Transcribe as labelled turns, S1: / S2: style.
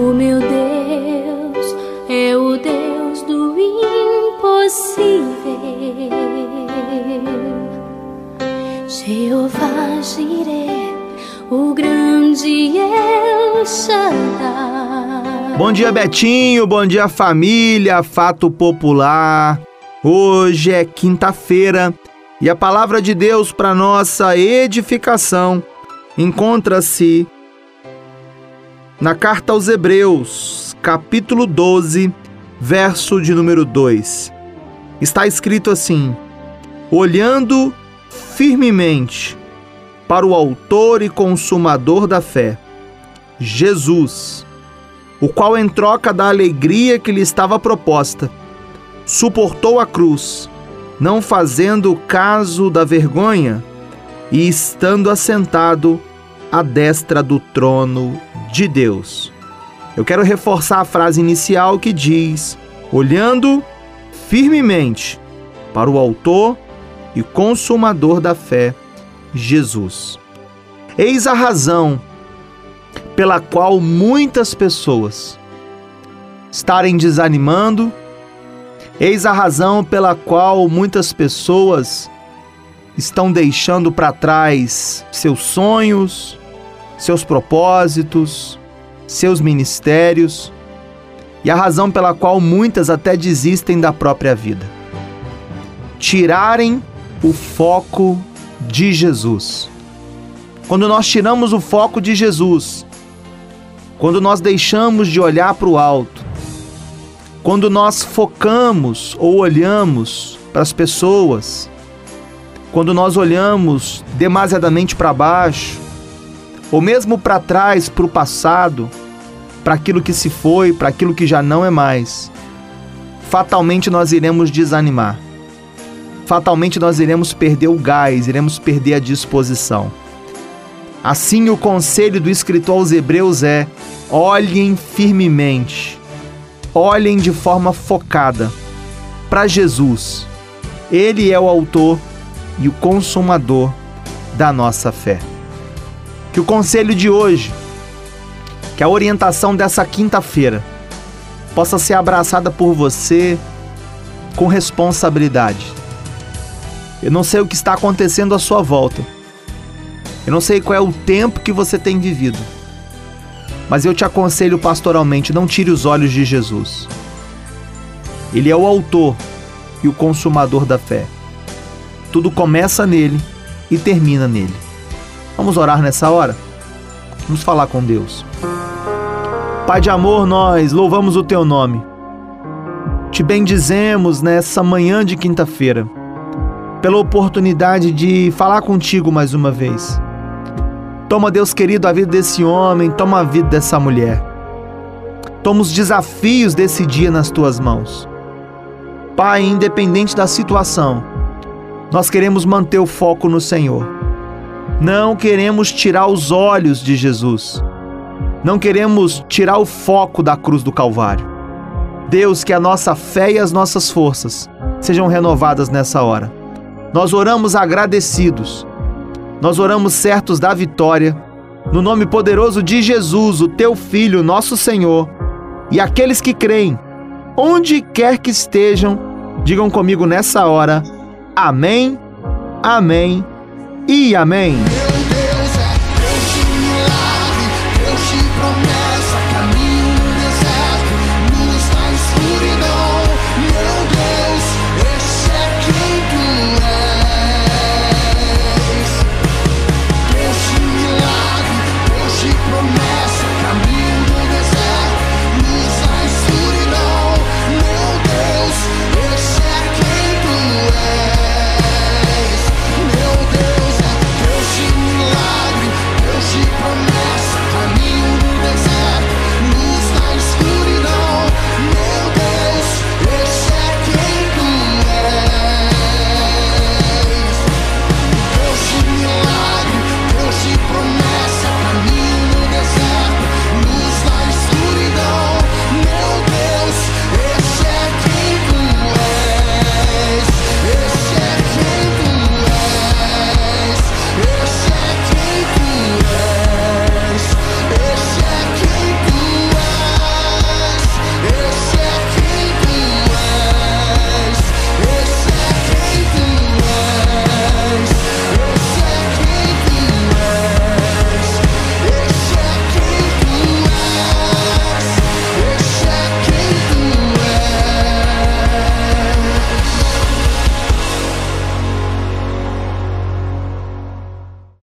S1: O meu Deus é o Deus do impossível. Jeová Jireh, o grande El Shaddai.
S2: Bom dia, Betinho. Bom dia, família. Fato popular. Hoje é quinta-feira e a palavra de Deus para nossa edificação encontra-se na carta aos Hebreus, capítulo 12, verso de número 2. Está escrito assim: Olhando firmemente para o Autor e Consumador da fé, Jesus, o qual, em troca da alegria que lhe estava proposta, suportou a cruz, não fazendo caso da vergonha, e estando assentado à destra do trono de Deus. Eu quero reforçar a frase inicial que diz: olhando firmemente para o Autor e Consumador da fé, Jesus. Eis a razão pela qual muitas pessoas estarem desanimando, eis a razão pela qual muitas pessoas estão deixando para trás seus sonhos, seus propósitos, seus ministérios e a razão pela qual muitas até desistem da própria vida. Tirarem o foco de Jesus. Quando nós tiramos o foco de Jesus, quando nós deixamos de olhar para o alto, quando nós focamos ou olhamos para as pessoas, quando nós olhamos demasiadamente para baixo, ou mesmo para trás, para o passado, para aquilo que se foi, para aquilo que já não é mais, fatalmente nós iremos desanimar. Fatalmente nós iremos perder o gás, iremos perder a disposição. Assim, o conselho do escritor aos Hebreus é: olhem firmemente, olhem de forma focada para Jesus. Ele é o autor e o consumador da nossa fé. Que o conselho de hoje, que a orientação dessa quinta-feira, possa ser abraçada por você com responsabilidade. Eu não sei o que está acontecendo à sua volta. Eu não sei qual é o tempo que você tem vivido. Mas eu te aconselho pastoralmente, não tire os olhos de Jesus. Ele é o autor e o consumador da fé. Tudo começa nele e termina nele. Vamos orar nessa hora? Vamos falar com Deus. Pai de amor, nós louvamos o teu nome. Te bendizemos nessa manhã de quinta-feira, pela oportunidade de falar contigo mais uma vez. Toma, Deus querido, a vida desse homem, toma a vida dessa mulher. Toma os desafios desse dia nas tuas mãos. Pai, independente da situação, nós queremos manter o foco no Senhor não queremos tirar os olhos de Jesus. Não queremos tirar o foco da cruz do Calvário. Deus, que a nossa fé e as nossas forças sejam renovadas nessa hora. Nós oramos agradecidos. Nós oramos certos da vitória. No nome poderoso de Jesus, o teu Filho, nosso Senhor. E aqueles que creem, onde quer que estejam, digam comigo nessa hora: Amém, Amém e amém.